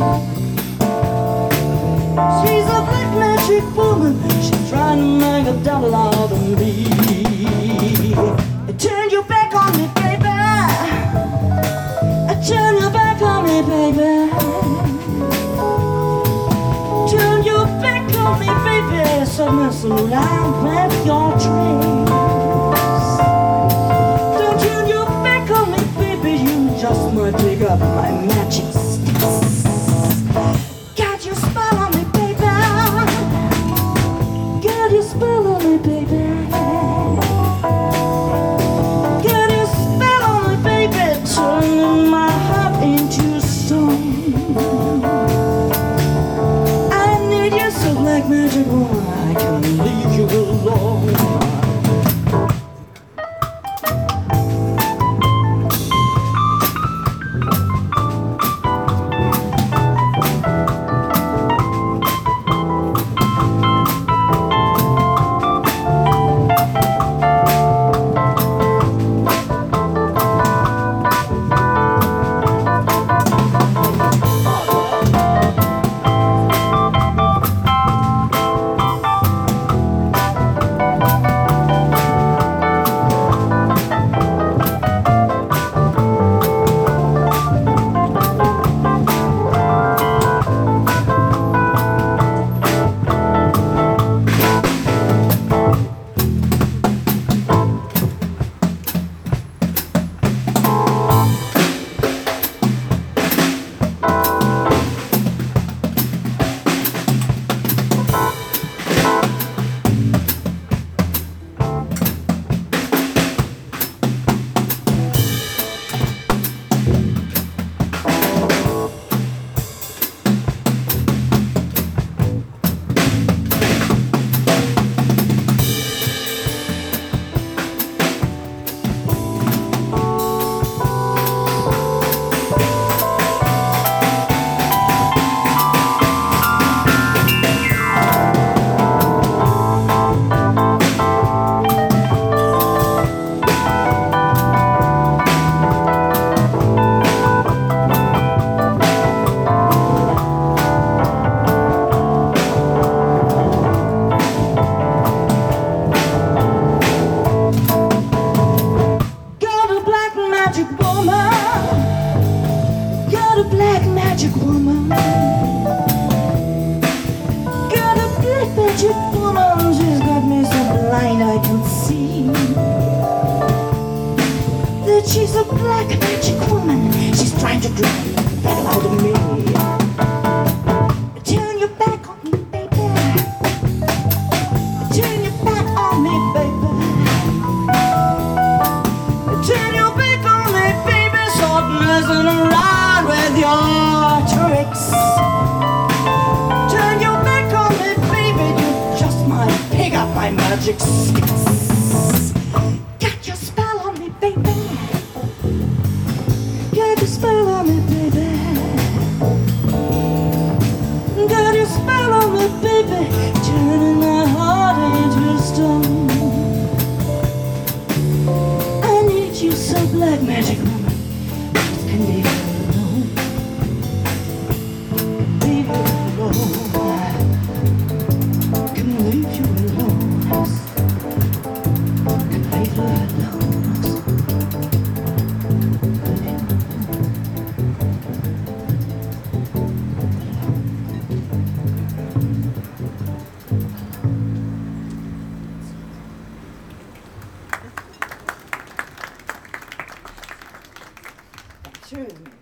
She's a black magic woman. She's trying to make a double out of me. Turn your back on me, baby. Turn your back on me, baby. Turn your back on me, baby. So mess around with your dreams. Don't turn your back on me, baby. You just might pick up my magic sticks. black magic woman. magic seats. turn.